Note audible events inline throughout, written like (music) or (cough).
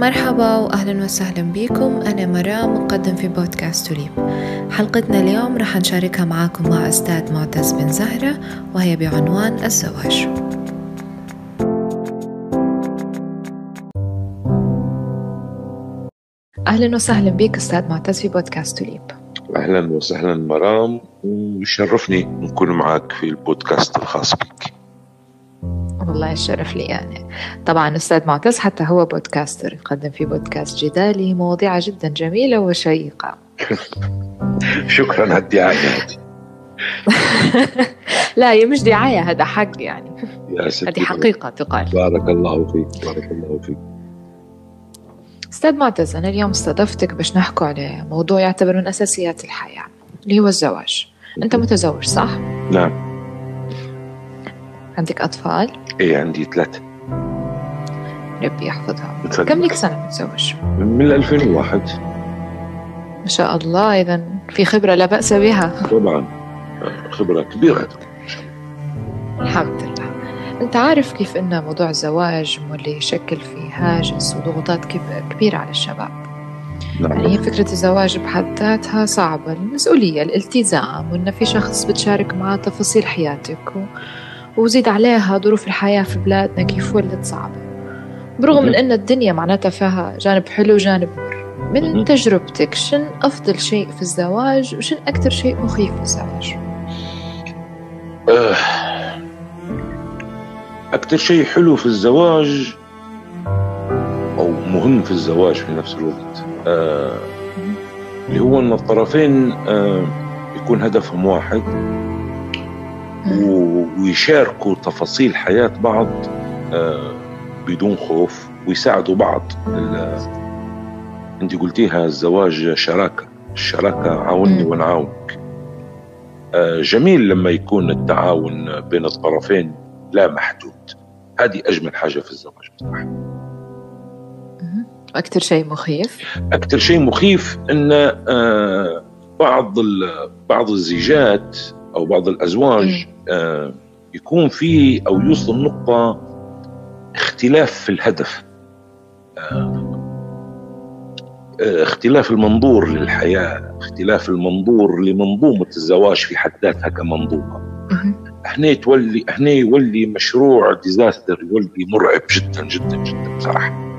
مرحبا وأهلا وسهلا بكم. أنا مرام مقدم في بودكاست توليب حلقتنا اليوم رح نشاركها معاكم مع أستاذ معتز بن زهرة وهي بعنوان الزواج. أهلا وسهلا بك أستاذ معتز في بودكاست توليب أهلا وسهلا مرام ويشرفني نكون معك في البودكاست الخاص بك. والله الشرف لي يعني. طبعا أستاذ معتز حتى هو بودكاستر يقدم في بودكاست جدالي مواضيع جدا جميلة وشيقة. (laughs) شكرا على الدعاية. (laughs) لا هي مش دعاية هذا حق يعني. هذه حقيقة تقال. بارك الله فيك بارك الله فيك. أستاذ معتز أنا اليوم استضفتك باش نحكوا على موضوع يعتبر من أساسيات الحياة اللي هو الزواج. أنت متزوج صح؟ نعم. عندك أطفال؟ إيه عندي ثلاثة. ربي يحفظها. بتسلمك. كم لك سنة متزوج؟ من 2001 ما شاء الله إذا في خبرة لا بأس بها. طبعا. خبرة كبيرة. الحمد لله. أنت عارف كيف أن موضوع الزواج واللي يشكل في هاجس وضغوطات كب- كبيرة على الشباب. يعني هي نعم فكرة الزواج بحد ذاتها صعبة. المسؤولية الالتزام وإن في شخص بتشارك معاه تفاصيل حياتك و... وزيد عليها ظروف الحياة في بلادنا كيف ولت صعبة برغم من. أن الدنيا معناتها فيها جانب حلو وجانب مر من. تجربتك شن أفضل شيء في الزواج وشن أكثر شيء مخيف في الزواج؟ آه، أكثر شيء حلو في الزواج أو مهم في الزواج في نفس الوقت آه، اللي هو أن الطرفين آه، يكون هدفهم واحد. ويشاركوا تفاصيل حياة بعض آه، بدون خوف ويساعدوا بعض. انت قلتيها الزواج شراكة الشراكة عاوني مم. وأنا عاونك آه، جميل لما يكون التعاون بين الطرفين لا محدود. هذه أجمل حاجة في الزواج. بصراحة مهم. وأكثر شيء مخيف؟ أكثر شيء مخيف أن آه، بعض بعض الزيجات أو بعض الأزواج آه، يكون في أو يوصل نقطة اختلاف في الهدف آه، آه، اختلاف المنظور للحياة اختلاف المنظور لمنظومة الزواج في حد ذاتها كمنظومة. هنا تولي هنا يولي مشروع ديزاستر يولي مرعب جدا جدا جدا بصراحة.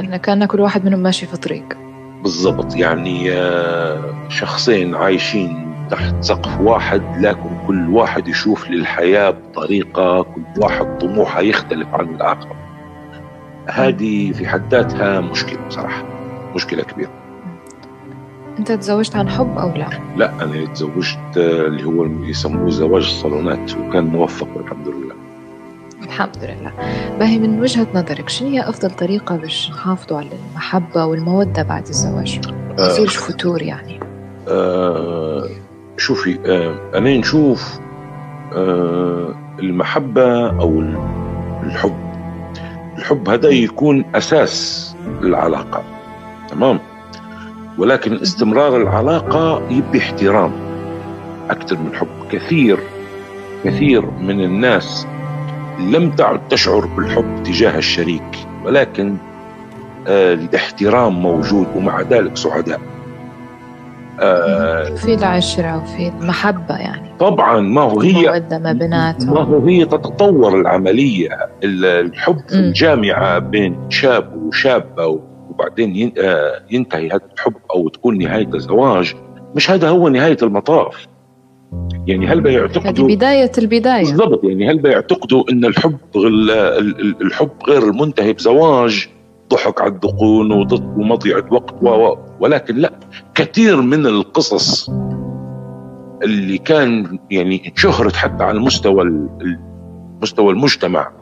إن كان كل واحد منهم ماشي في طريق. بالضبط يعني شخصين عايشين تحت سقف واحد لكن كل واحد يشوف للحياة بطريقة كل واحد طموحه يختلف عن الآخر. هذه في حد ذاتها مشكلة بصراحة مشكلة كبيرة. أنت تزوجت عن حب أو لا؟ لا أنا تزوجت آه، اللي هو يسموه زواج الصالونات وكان موفق والحمد لله. الحمد لله. باهي من وجهة نظرك شنو هي أفضل طريقة باش نحافظوا على المحبة والمودة بعد الزواج؟ ما يصيرش فتور يعني. آه شوفي آه أنا نشوف آه المحبة أو ال- الحب. الحب هذا يكون أساس العلاقة تمام؟ ولكن استمرار العلاقة يبي احترام أكثر من حب كثير كثير من الناس لم تعد تشعر بالحب تجاه الشريك ولكن آه الاحترام موجود ومع ذلك سعداء. آه في العشرة وفي المحبة يعني. طبعا ما هو هي ما ما بيناتهم. هو هي تتطور العملية ال- الحب في. الجامعة بين شاب وشابة وبعدين ين- آه، ينتهي هذا الحب أو تكون نهاية الزواج. مش هذا هو نهاية المطاف. يعني هل هذه بيعتقدوا بداية البداية. بالضبط يعني هل بيعتقدوا إن الحب ال- ال- ال- الحب غير المنتهي بزواج؟ ضحك على الدقون ومضيعة وقت و- ولكن لا كثير من القصص اللي كان يعني انشهرت حتى على مستوى مستوى المجتمع.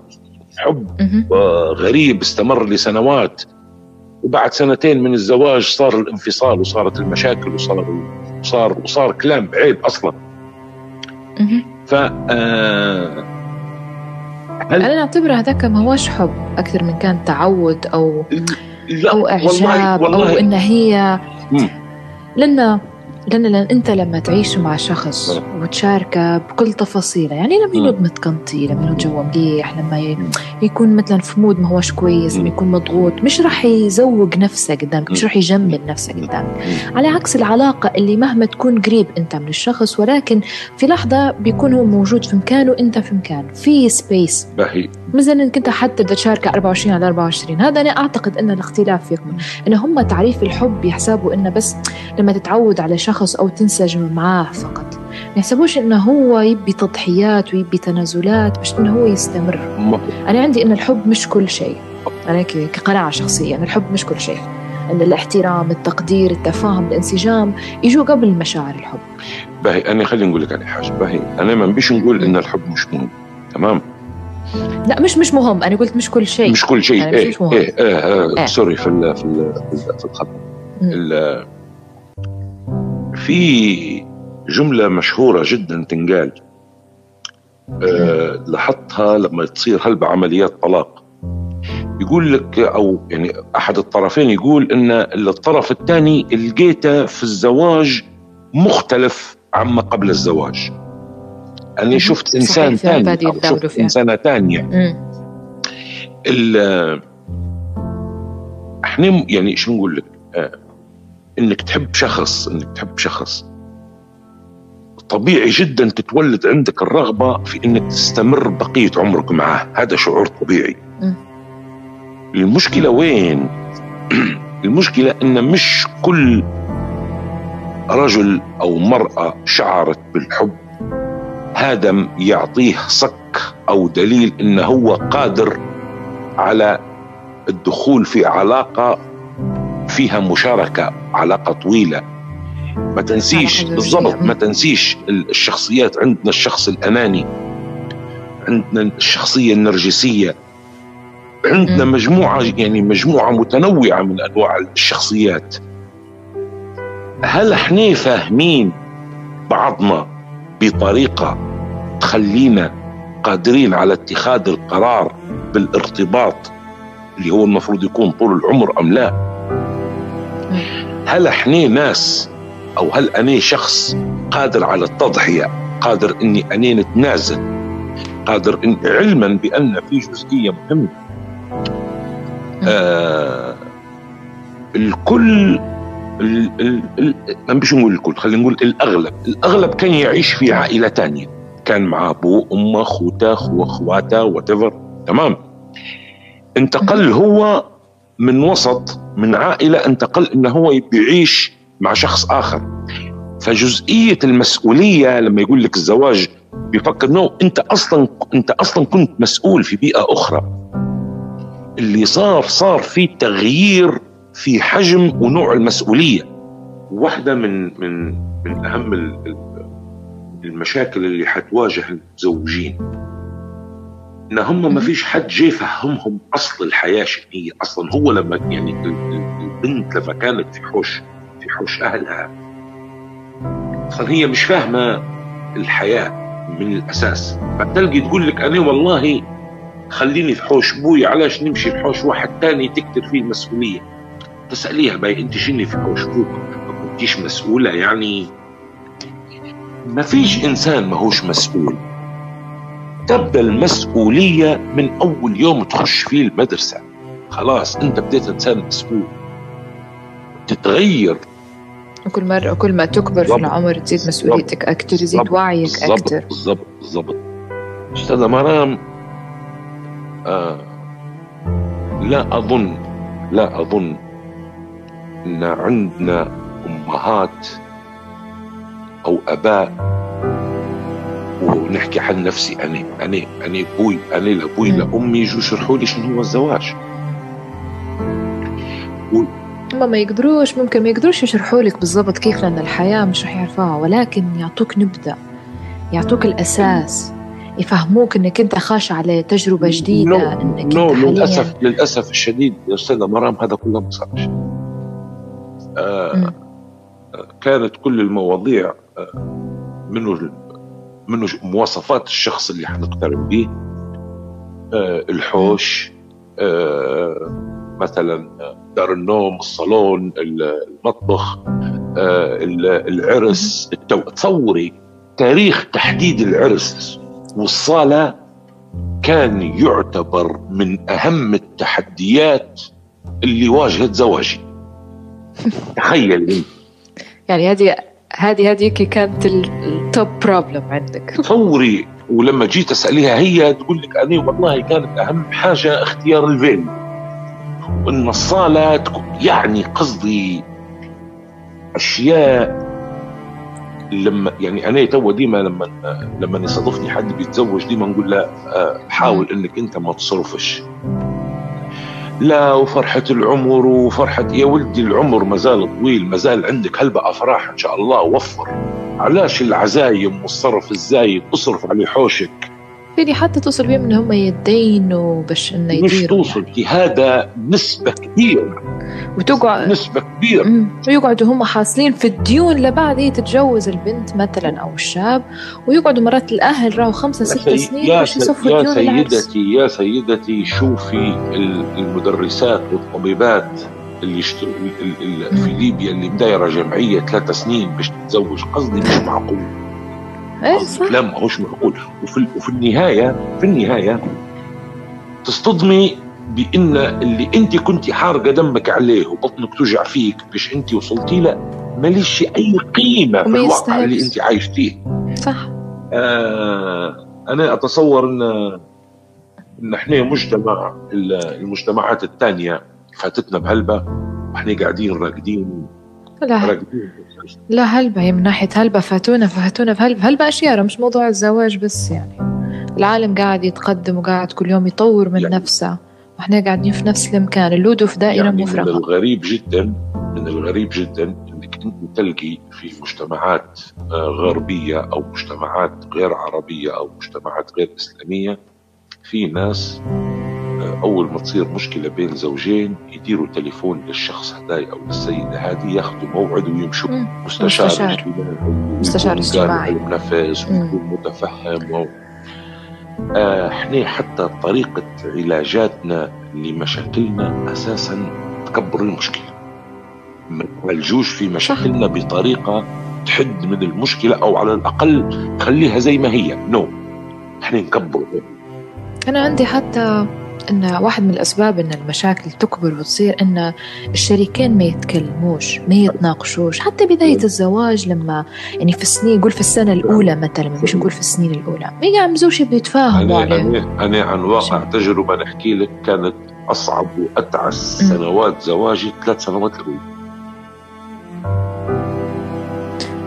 حب غريب استمر لسنوات. وبعد سنتين من الزواج صار الانفصال وصارت المشاكل وصار وصار وصار كلام عيب أصلا. ف آه، هل أنا أعتبر هذاك ما هوش حب أكثر من كان تعود أو لا أو والله إعجاب أو والله إن هي مم. لأن لأن, لأن أنت لما تعيش مع شخص. وتشاركه بكل تفاصيله يعني لما ينوض. متقنطي لما ينوض جوا مليح لما يكون مثلا في mood ما هوش كويس لما يكون مضغوط مش راح يزوق نفسه قدامك مش راح يجمل نفسه قدامك. على عكس العلاقة اللي مهما تكون قريب أنت من الشخص ولكن في لحظة بيكون هو موجود في مكان وأنت في مكان في space بهي. مثلا إنك أنت حتى بدك تشاركه 24 على 24 هذا أنا أعتقد ان الاختلاف يكمن ان هم تعريف الحب يحسبوا إنه بس لما تتعود على شخص أو تنسجم معاه فقط. ما يحسبوش إنه هو يبي تضحيات ويبي تنازلات باش إنه هو يستمر. أنا عندي إن الحب مش كل شيء. أنا كقناعة شخصية أن الحب مش كل شيء. إن الاحترام التقدير التفاهم الانسجام يجوا قبل مشاعر الحب. باهي أنا خليني نقول لك على حاجة. باهي أنا ما بيش نقول إن الحب مش مهم. تمام؟ لا مش مش مهم. أنا قلت مش كل شيء. مش كل شيء. يعني إيه مش مهم. إيه, إيه, إيه, إيه. سوري في ال في ال في الخط. في جملة مشهورة جدا تنقال. أه لاحظتها لما تصير هلبة عمليات طلاق؟ يقول لك أو يعني أحد الطرفين يقول إن الطرف الثاني لقيته في الزواج مختلف عما قبل الزواج. أني شفت إنسان ثاني شفت إنسانة ثانية. إحنا يعني شو نقول لك؟ آه إنك تحب شخص إنك تحب شخص. طبيعي جدا تتولد عندك الرغبة في إنك تستمر بقية عمرك معاه هذا شعور طبيعي. المشكلة وين؟ (clears throat) المشكلة إن مش كل رجل أو مرأة شعرت بالحب. هذا يعطيه صك أو دليل انه هو قادر على الدخول في علاقة فيها مشاركة علاقة طويلة. ما تنسيش بالضبط ما تنسيش الشخصيات عندنا الشخص الاناني عندنا الشخصية النرجسية عندنا مجموعة يعني مجموعة متنوعة من أنواع الشخصيات. هل إحنا فاهمين بعضنا بطريقة تخلينا قادرين على اتخاذ القرار بالارتباط اللي هو المفروض يكون طول العمر أم لا؟ هل إحنا ناس أو هل أنا شخص قادر على التضحية؟ قادر إني أنا نتنازل؟ قادر إن علما بأن في جزئية مهمة. آه الكل ما بيش نقول الكل خلينا نقول الأغلب. الأغلب كان يعيش في عائلة ثانية كان مع ابوه أمه اخوته واخواته وات تمام؟ انتقل هو من وسط من عائلة انتقل انه هو بيعيش مع شخص آخر. فجزئية المسؤولية لما يقول لك الزواج بيفكر إنه أنت أصلا أنت أصلا كنت مسؤول في بيئة أخرى. اللي صار صار في تغيير في حجم ونوع المسؤولية. واحدة من من من أهم المشاكل اللي حتواجه المتزوجين إن هم ما فيش حد جاي يفهمهم أصل الحياة شنو هي أصلا هو لما يعني البنت لما كانت في حوش في حوش أهلها أصلا هي مش فاهمة الحياة من الأساس. فتلقي تقول لك أنا والله خليني في حوش أبوي علاش نمشي في حوش واحد تاني تكتر فيه المسؤولية؟ تسأليها باي أنت شنو في حوش أبوك؟ ما كنتيش مسؤولة يعني؟ ما فيش إنسان ما هوش مسؤول. تبدأ المسؤولية من أول يوم تخش فيه المدرسة. خلاص أنت بديت انسان مسؤول تتغير. وكل مرة وكل ما تكبر في العمر تزيد مسؤوليتك أكثر يزيد وعيك أكثر بالضبط. بالضبط. أستاذة مرام آه لا أظن لا أظن أن عندنا أمهات أو أباء ونحكي عن نفسي. أنا أنا أنا أبوي أنا لأبوي لأمي يجوا يشرحوا لي شنو هو الزواج. هم ما يقدروش ممكن ما يقدروش يشرحوا لك بالضبط كيف لأن الحياة مش رح يعرفوها ولكن يعطوك نبذة يعطوك الأساس يفهموك إنك أنت خاش على تجربة جديدة إنك نو أنت للأسف للأسف الشديد يا أستاذة مرام هذا كله ما صارش. آه كانت كل المواضيع آه منه منه مواصفات الشخص اللي حنقترب به آه الحوش آه مثلا دار النوم الصالون المطبخ آه، العرس تصوري تاريخ تحديد العرس والصالة كان يعتبر من أهم التحديات اللي واجهت زواجي. تخيل. يعني هذه هذه هذه كانت ال top problem عندك. (laughs) تصوري ولما جيت أسأليها هي تقول لك أنا والله كانت أهم حاجة اختيار ال veil. وإن الصالة يعني قصدي أشياء لما يعني أنا تو ديما لما لما يصادفني حد بيتزوج ديما نقول له آه، حاول إنك أنت ما تصرفش. لا وفرحة العمر وفرحة يا ولدي العمر مازال طويل مازال عندك هلبة أفراح إن شاء الله وفر. علاش العزايم والصرف الزايد اصرف على حوشك. فيني حتى توصل بهم إن هم يدينوا باش انه يديروا مش توصل يعني. هذا نسبة كبيرة. وتقعد نسبة كبيرة. ويقعدوا هم حاصلين في الديون لبعد هي تتجوز البنت مثلا أو الشاب ويقعدوا مرات الأهل راهو خمسة ستة سنين باش يصفوا يا سيدتي يا سيدتي شوفي المدرسات والطبيبات اللي يشتغل في ليبيا اللي مدايره جمعية ثلاث سنين باش تتزوج قصدي مش معقول. إيه صح. لا ماهوش معقول. وفي, وفي النهاية في النهاية تصطدمي بإن اللي أنت كنت حارقة دمك عليه وبطنك توجع فيك باش أنت وصلتي له ماليش أي قيمة في الواقع اللي أنت عايش فيه. صح. آه أنا أتصور إن إن إحنا مجتمع المجتمعات الثانية فاتتنا بهلبة. وإحنا قاعدين راقدين لا. لا هلبة هي من ناحية هلبة فاتونا فاتونا في هلبة. هلبة أشياء مش موضوع الزواج بس يعني. العالم قاعد يتقدم وقاعد كل يوم يطور من يعني نفسه. وإحنا قاعدين في نفس المكان اللودو في دائرة يعني مفرغة من الغريب جدا من الغريب جدا إنك أنت تلقي في مجتمعات آه، غربية أو مجتمعات غير عربية أو مجتمعات غير إسلامية في ناس أول ما تصير مشكلة بين زوجين يديروا تليفون للشخص هذا أو للسيدة هذه ياخذوا موعد ويمشوا. مستشار مستشار, مستشار اجتماعي. نفس ويكون متفهم و... آه، إحنا حتى طريقة علاجاتنا لمشاكلنا أساسا تكبر المشكلة. ما نعالجوش في مشاكلنا بطريقة تحد من المشكلة أو على الأقل تخليها زي ما هي. نو no. إحنا نكبر. أنا عندي حتى إن واحد من الأسباب إن المشاكل تكبر وتصير إن الشريكين ما يتكلموش ما يتناقشوش. حتى بداية الزواج لما يعني في السنين قول في السنة الأولى مثلا مش نقول في السنين الأولى. ما يعمزوش بيتفاهموا أنا, أنا, أنا عن واقع تجربة نحكي لك كانت أصعب وأتعس سنوات زواجي ثلاث سنوات الأولى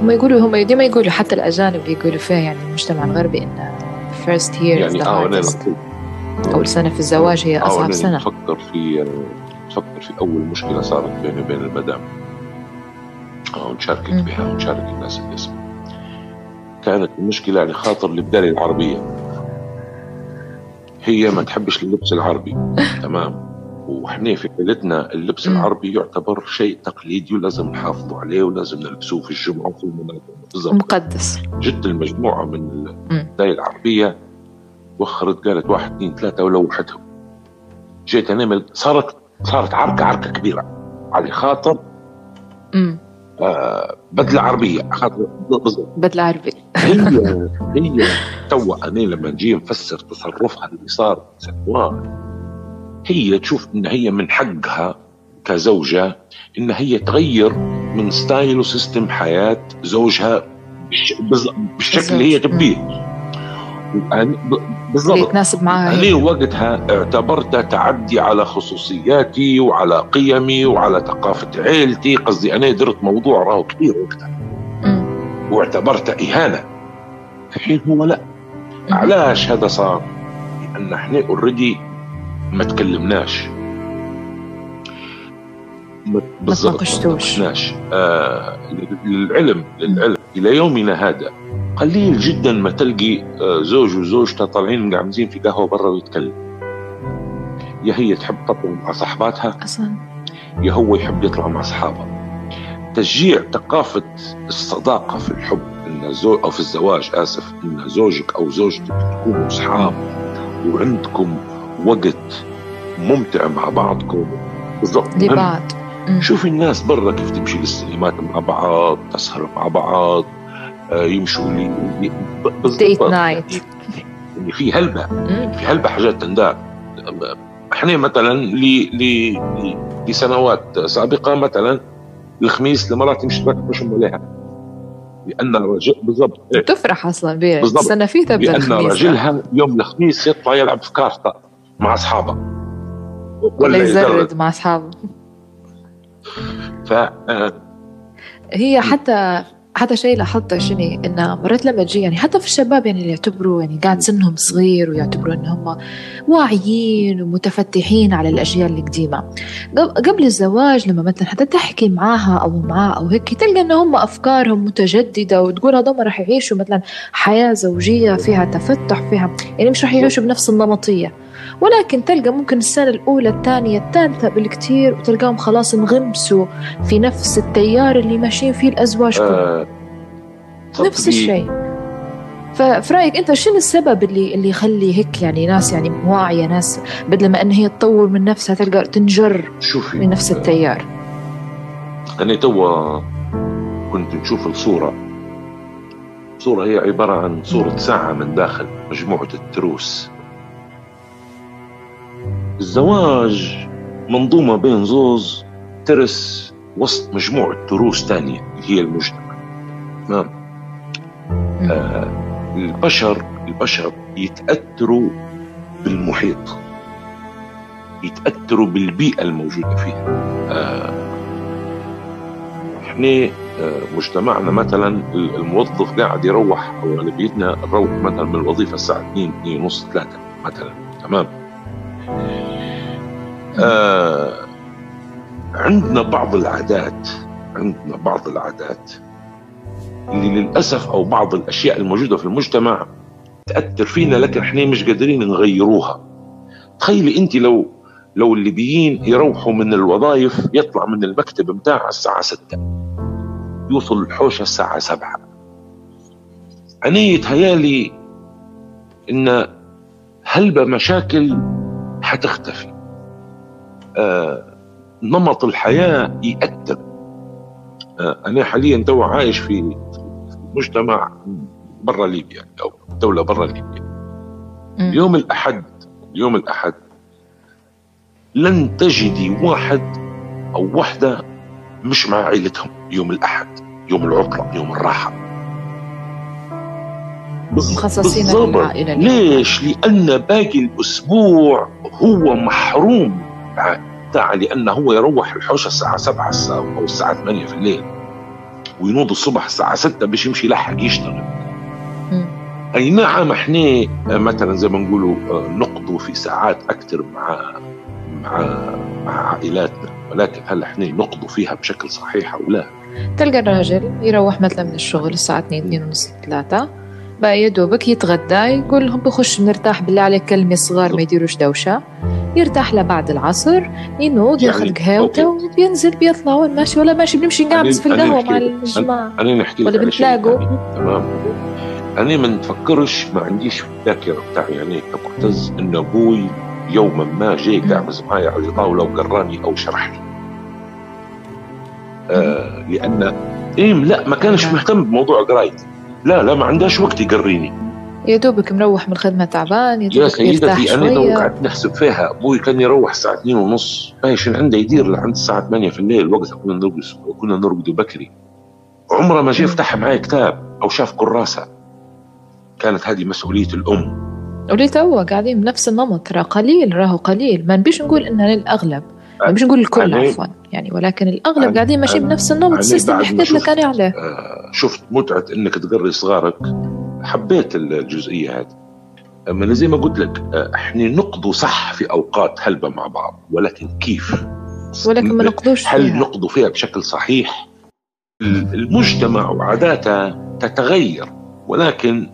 هم يقولوا هم ديما يقولوا حتى الأجانب يقولوا فيها يعني المجتمع الغربي إن first year يعني is the hardest. أول سنة في الزواج هي أصعب سنة. نفكر في نفكر في أول مشكلة صارت بيني وبين المدام. ونشاركك بها ونشارك الناس الاسم. كانت المشكلة يعني خاطر البداية العربية. هي ما تحبش اللبس العربي. (laughs) تمام. وإحنا في عائلتنا اللبس العربي يعتبر شيء تقليدي ولازم نحافظوا عليه ولازم نلبسوه في الجمعة وفي المناسبة مقدس. جد المجموعة من البداية العربية وخرت قالت واحد اثنين ثلاثة ولوحتهم. جيت انام صارت صارت عركة عركة كبيرة على خاطر آه بدلة عربية خاطر بدلة عربية. هي (laughs) هي. تو أنا لما نجي نفسر تصرفها اللي صار سنوات هي تشوف إن هي من حقها كزوجة إن هي تغير من style و system حياة زوجها بالشكل اللي هي تبيه. بالضبط. يتناسب معها أنا وقتها اعتبرتها تعدي على خصوصياتي وعلى قيمي وعلى ثقافة عيلتي. قصدي أنا درت موضوع راهو كبير وقتها. واعتبرته إهانة. في حين هو لا. علاش هذا صار؟ لأن إحنا already ما تكلمناش. بالضبط ما تناقشتوش. آه للعلم للعلم. إلى يومنا هذا. قليل جدا ما تلقي آه، زوج وزوجته طالعين قاعدين في قهوة برا ويتكلم. يا هي تحب تطلع مع صحباتها؟ أصلا. يا هو يحب يطلع مع اصحابه تشجيع ثقافة الصداقة في الحب إن زوج أو في الزواج آسف إن زوجك أو زوجتك تكونوا أصحاب وعندكم وقت ممتع مع بعضكم. لبعض. شوفي الناس برا كيف تمشي للسينمات مع بعض تسهر مع بعض. يمشوا لي ديت نايت يعني في هلبة. في هلبة حاجات تندار. إحنا مثلا لسنوات سابقة مثلا الخميس لمرات تمشي تركب مش عليها لأن الرجل بالضبط. إيه؟ تفرح أصلا بيها. السنة في تبدأ لأن رجلها يوم الخميس يطلع يلعب في كارتا مع أصحابه. ولا يزرد مع أصحابه. ف آه، هي حتى حتى شيء لاحظته شنو؟ إنه مرات لما تجي يعني حتى في الشباب يعني اللي يعتبروا يعني قاعد سنهم صغير ويعتبروا ان هم واعيين ومتفتحين على الاجيال القديمة. قبل الزواج لما مثلا حتى تحكي معاها أو معاه أو هيك تلقى إن هم أفكارهم متجددة وتقول هذول راح يعيشوا مثلا حياة زوجية فيها تفتح فيها يعني مش راح يعيشوا بنفس النمطية. ولكن تلقى ممكن السنة الأولى الثانية الثالثة بالكثير وتلقاهم خلاص انغمسوا في نفس التيار اللي ماشيين فيه الأزواج كلهم. آه نفس الشيء. ففي رايك أنت شنو السبب اللي اللي يخلي هيك يعني ناس يعني واعية ناس بدل ما إن هي تطور من نفسها تلقى تنجر شوفي من نفس التيار؟ أنا توا كنت نشوف الصورة. صورة هي عبارة عن صورة ساعة من داخل مجموعة التروس. الزواج منظومة بين زوز ترس وسط مجموعة تروس تانية اللي هي المجتمع. تمام آه البشر البشر يتأثروا بالمحيط. يتأثروا بالبيئة الموجودة فيها. آه إحنا آه مجتمعنا مثلا الموظف قاعد يروح أو اغلبيتنا نروح مثلا من الوظيفة الساعة 2 2 ونص 3 مثلا. تمام. آه عندنا بعض العادات عندنا بعض العادات اللي للأسف أو بعض الأشياء الموجودة في المجتمع تأثر فينا لكن إحنا مش قادرين نغيروها. تخيلي أنت لو لو الليبيين يروحوا من الوظائف يطلع من المكتب بتاعه الساعة 6 يوصل الحوشة الساعة 7 أنا يتهيالي إن هلبة مشاكل حتختفي. نمط الحياة يأثر. آه أنا حاليا تو عايش في مجتمع برا ليبيا أو دولة برا ليبيا. يوم الأحد يوم الأحد لن تجدي واحد أو وحدة مش مع عائلتهم يوم الأحد يوم العطلة يوم الراحة. مخصصين للعائلة ليش؟ لأن باقي الأسبوع هو محروم. تاع لأنه هو يروح الحوشة الساعة 7 أو الساعة 8 في الليل وينوض الصبح الساعة 6 باش يمشي يلحق يشتغل. أي نعم إحنا مثلا زي ما نقولوا نقضوا في ساعات أكثر مع مع مع عائلاتنا ولكن هل إحنا نقضوا فيها بشكل صحيح أو لا؟ تلقى الراجل يروح مثلا من الشغل الساعة 2 2 ونص 3 بقى يا دوبك يتغدى يقول لهم بخش نرتاح بالله عليك كلمة صغار ما يديروش دوشة. يرتاح لبعد العصر ينوض يعني ياخذ قهوته وبينزل بيطلع وين ماشي ولا ماشي بنمشي نقعد في القهوة مع الجماعة. أنا نحكي ولا بنتلاقوا تمام. أنا ما نفكرش ما عنديش في الذاكرة بتاعي. يعني معتز إن أبوي يوما ما جاي قاعد معايا على طاولة وقراني أو شرح لي. آه لأن إيه لا ما كانش مهتم بموضوع قرايتي. لا لا ما عندهاش وقت يقريني. يا دوبك مروح من الخدمة تعبان يا, يا سيدتي أنا لو قعدت نحسب فيها أبوي كان يروح الساعة 2 ونص. إيش عنده يدير لعند الساعة 8 في الليل. وقتها كنا نرقد كنا نرقد بكري. عمره ما جاء فتح معي كتاب أو شاف كراسة. كانت هذه مسؤولية الأم. ولي توا قاعدين بنفس النمط ترى قليل راهو قليل. ما نبيش نقول انها للأغلب ما نبيش نقول الكل عفوا. يعني ولكن الأغلب قاعدين ماشيين بنفس النمط السيستم اللي حكيت لك أنا عليه آه شفت متعة إنك تقري صغارك حبيت الجزئية هذه. أما زي ما قلت لك إحنا نقضوا صح في أوقات هلبة مع بعض ولكن كيف؟ ولكن ما نقضوش هل فيها. نقضوا فيها بشكل صحيح؟ المجتمع وعاداته تتغير ولكن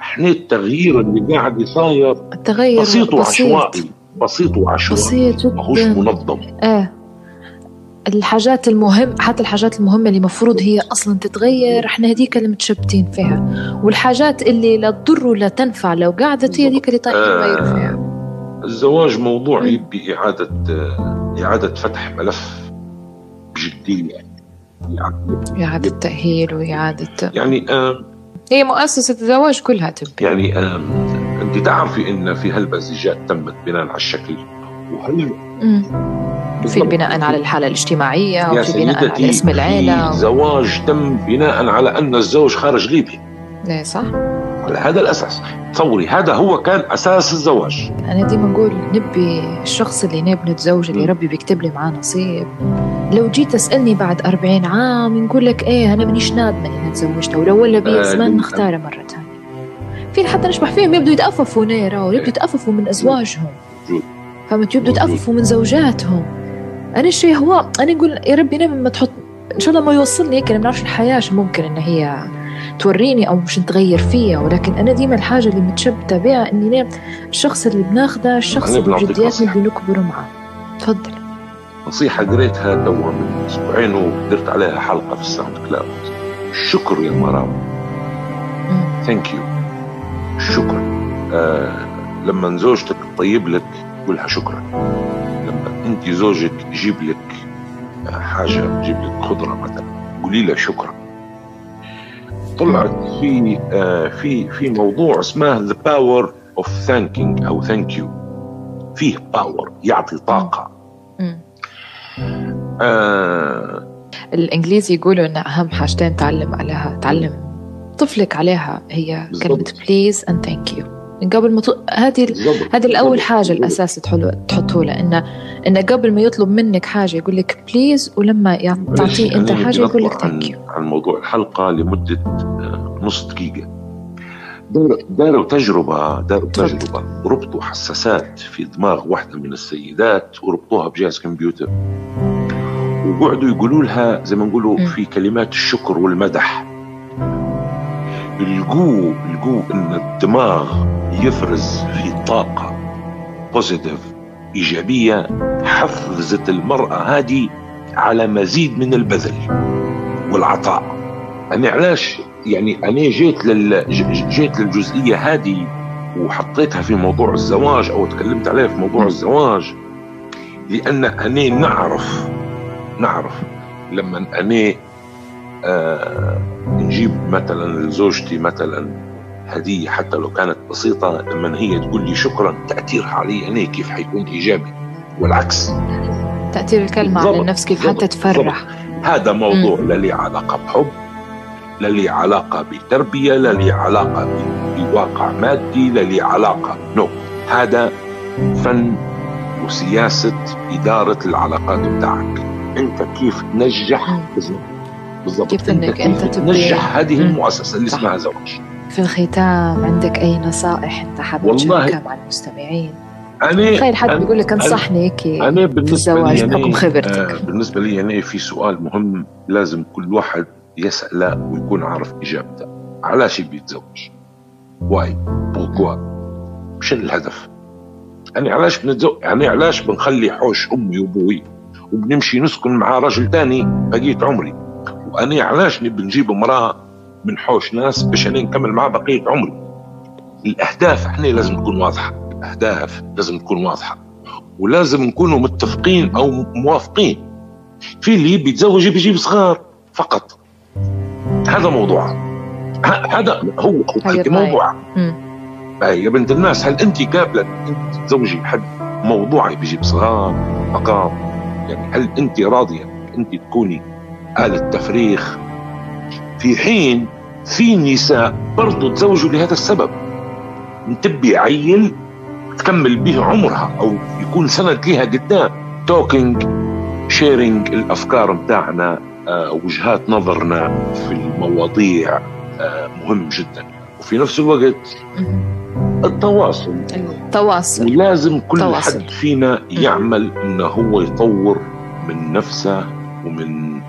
إحنا التغيير اللي قاعد يصاير التغير بسيط وعشوائي. بسيط وعشوائي. بسيط جدا. ماهوش منظم. آه. الحاجات المهم حتى الحاجات المهمة اللي مفروض هي أصلا تتغير إحنا هذيك اللي متشبتين فيها. والحاجات اللي لا تضر ولا تنفع لو قعدت هي هذيك اللي طيب تغير فيها. الزواج موضوع يبي إعادة إعادة فتح ملف جديه إعادة تأهيل وإعادة يعني آه هي مؤسسة الزواج كلها تبي. يعني آه أنت تعرفي أن في هالبزيجات تمت بناء على الشكل وهل في بناء على الحالة الاجتماعية وفي بناء على اسم العيلة. زواج تم بناء على أن الزوج خارج ليبيا. إيه صح. هذا الأساس. تصوري هذا هو كان أساس الزواج. أنا ديما نقول نبي الشخص اللي نبي نتزوج اللي ربي بيكتب لي معاه نصيب. لو جيت تسألني بعد أربعين عام نقول لك إيه أنا مانيش نادمة إني تزوجت ولو ولا بي زمان نختاره مرة ثانية في حتى نشبح فيهم يبدوا يتأففوا نيرة ويبدوا يتأففوا من أزواجهم. فهمت يبدوا يتأففوا من زوجاتهم. أنا الشيء هو؟ أنا نقول يا ربي أنا ما تحط إن شاء الله ما يوصلني هيك أنا ما بعرفش الحياة ممكن إن هي توريني أو مش تغير فيا ولكن أنا ديما الحاجة اللي متشبته بها إني الشخص اللي بناخذه الشخص اللي بجديات نبي نكبر معاه تفضل. نصيحة قريتها توا من أسبوعين ودرت عليها حلقة في ال SoundCloud. الشكر يا مرام. thank you الشكر آه لما زوجتك تطيب لك قولها شكرا. لما أنت زوجك يجيب لك حاجة يجيب لك خضرة مثلا قولي له شكرا. طلعت في آه في في موضوع اسمه the power of thanking أو thank you فيه power يعطي طاقة. آه. الانجليزي يقولوا إن أهم حاجتين تعلم عليها تعلم طفلك عليها هي كلمة please and thank you قبل ما هذه هذه الأول حاجة الأساس تحطه له. انه إنه قبل ما يطلب منك حاجة يقول لك please ولما تعطيه أنت حاجة يقول لك thank you عن موضوع الحلقة لمدة آه، نص دقيقة. داروا تجربة داروا تجربة. ربطوا حساسات في دماغ واحدة من السيدات وربطوها بجهاز كمبيوتر. وقعدوا يقولوا لها زي ما نقولوا في كلمات الشكر والمدح. لقوا لقوا إن الدماغ يفرز في طاقة بوزيتيف إيجابية حفزت المرأة هذه على مزيد من البذل والعطاء. أنا علاش؟ يعني أنا جيت لل جيت للجزئية هذه وحطيتها في موضوع الزواج أو تكلمت عليها في موضوع الزواج لأن أنا نعرف نعرف لما أنا آه نجيب مثلا لزوجتي مثلا هدية حتى لو كانت بسيطة لما هي تقول لي شكرا تأثيرها علي أنا كيف حيكون إيجابي؟ والعكس. تأثير الكلمة على النفس كيف حتى تفرح هذا موضوع لا لي علاقة بحب لا لي علاقة بتربية لا لي علاقة بواقع مادي لا لي علاقة نو no. هذا فن وسياسة إدارة العلاقات بتاعك. أنت كيف تنجح؟ بالضبط. كيف أنك أنت تنجح هذه المؤسسة اللي اسمها زواج في الختام عندك أي نصائح أنت حابب تشاركها مع المستمعين؟ أنا تخيل حد بيقول لك انصحني هيك أنا بالنسبة الزواج بحكم خبرتك. آه بالنسبة لي أنا في سؤال مهم لازم كل واحد يسأله ويكون عارف إجابته. علاش يبي يتزوج؟ واي؟ بوركوا شنو الهدف؟ يعني علاش بنتزوج يعني علاش بنخلي حوش أمي وأبوي وبنمشي نسكن مع رجل تاني بقية عمري؟ وأنا علاش نبي نجيب امرأة من حوش ناس باش أنا نكمل معاه بقية عمري؟ الأهداف إحنا لازم تكون واضحة. الأهداف لازم تكون واضحة. ولازم نكونوا متفقين أو موافقين. في اللي يبي يتزوج يبي يجيب صغار فقط. هذا موضوع. هذا هو موضوع. يا بنت الناس هل انت قابلة انت تتزوجي حد موضوع يبي يجيب صغار فقط. يعني هل انت راضية انت تكوني آلة تفريخ في حين في نساء برضو تزوجوا لهذا السبب. تبي عيل تكمل به عمرها أو يكون سند لها قدام. talking sharing الأفكار بتاعنا آه، وجهات نظرنا في المواضيع آه، مهم جدا. وفي نفس الوقت التواصل. التواصل. ولازم كل تواصل. حد فينا يعمل إنه هو يطور من نفسه ومن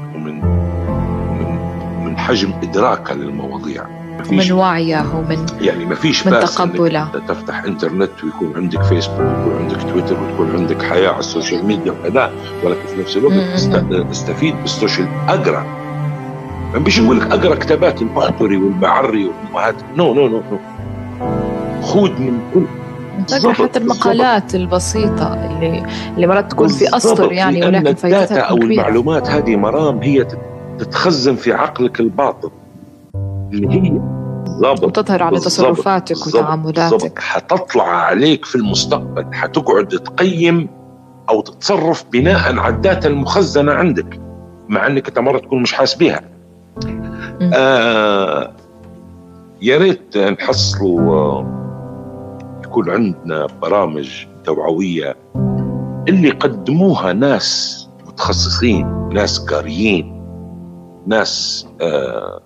حجم إدراكها للمواضيع. من وعيه ومن يعني ما فيش من تقبله تفتح إنترنت ويكون عندك فيسبوك ويكون عندك تويتر وتكون عندك حياة على السوشيال ميديا وكذا ولكن في نفس الوقت استفيد بالسوشيال. أقرأ. ما بيش يقول لك أقرأ كتابات المحضري والمعري والأمهات. no no no no خذ من كل حتى المقالات البسيطة اللي اللي مرات تكون في أسطر يعني ولكن فائدتها أو. المعلومات هذه مرام هي تتخزن في عقلك الباطن. اللي هي بالضبط وتظهر على تصرفاتك وتعاملاتك. حتطلع عليك في المستقبل. حتقعد تقيم أو تتصرف بناء على الداتا المخزنة عندك مع إنك أنت مرة تكون مش حاسس بها آه يا ريت نحصلوا آه، يكون عندنا برامج توعوية اللي قدموها ناس متخصصين ناس قاريين. ناس آه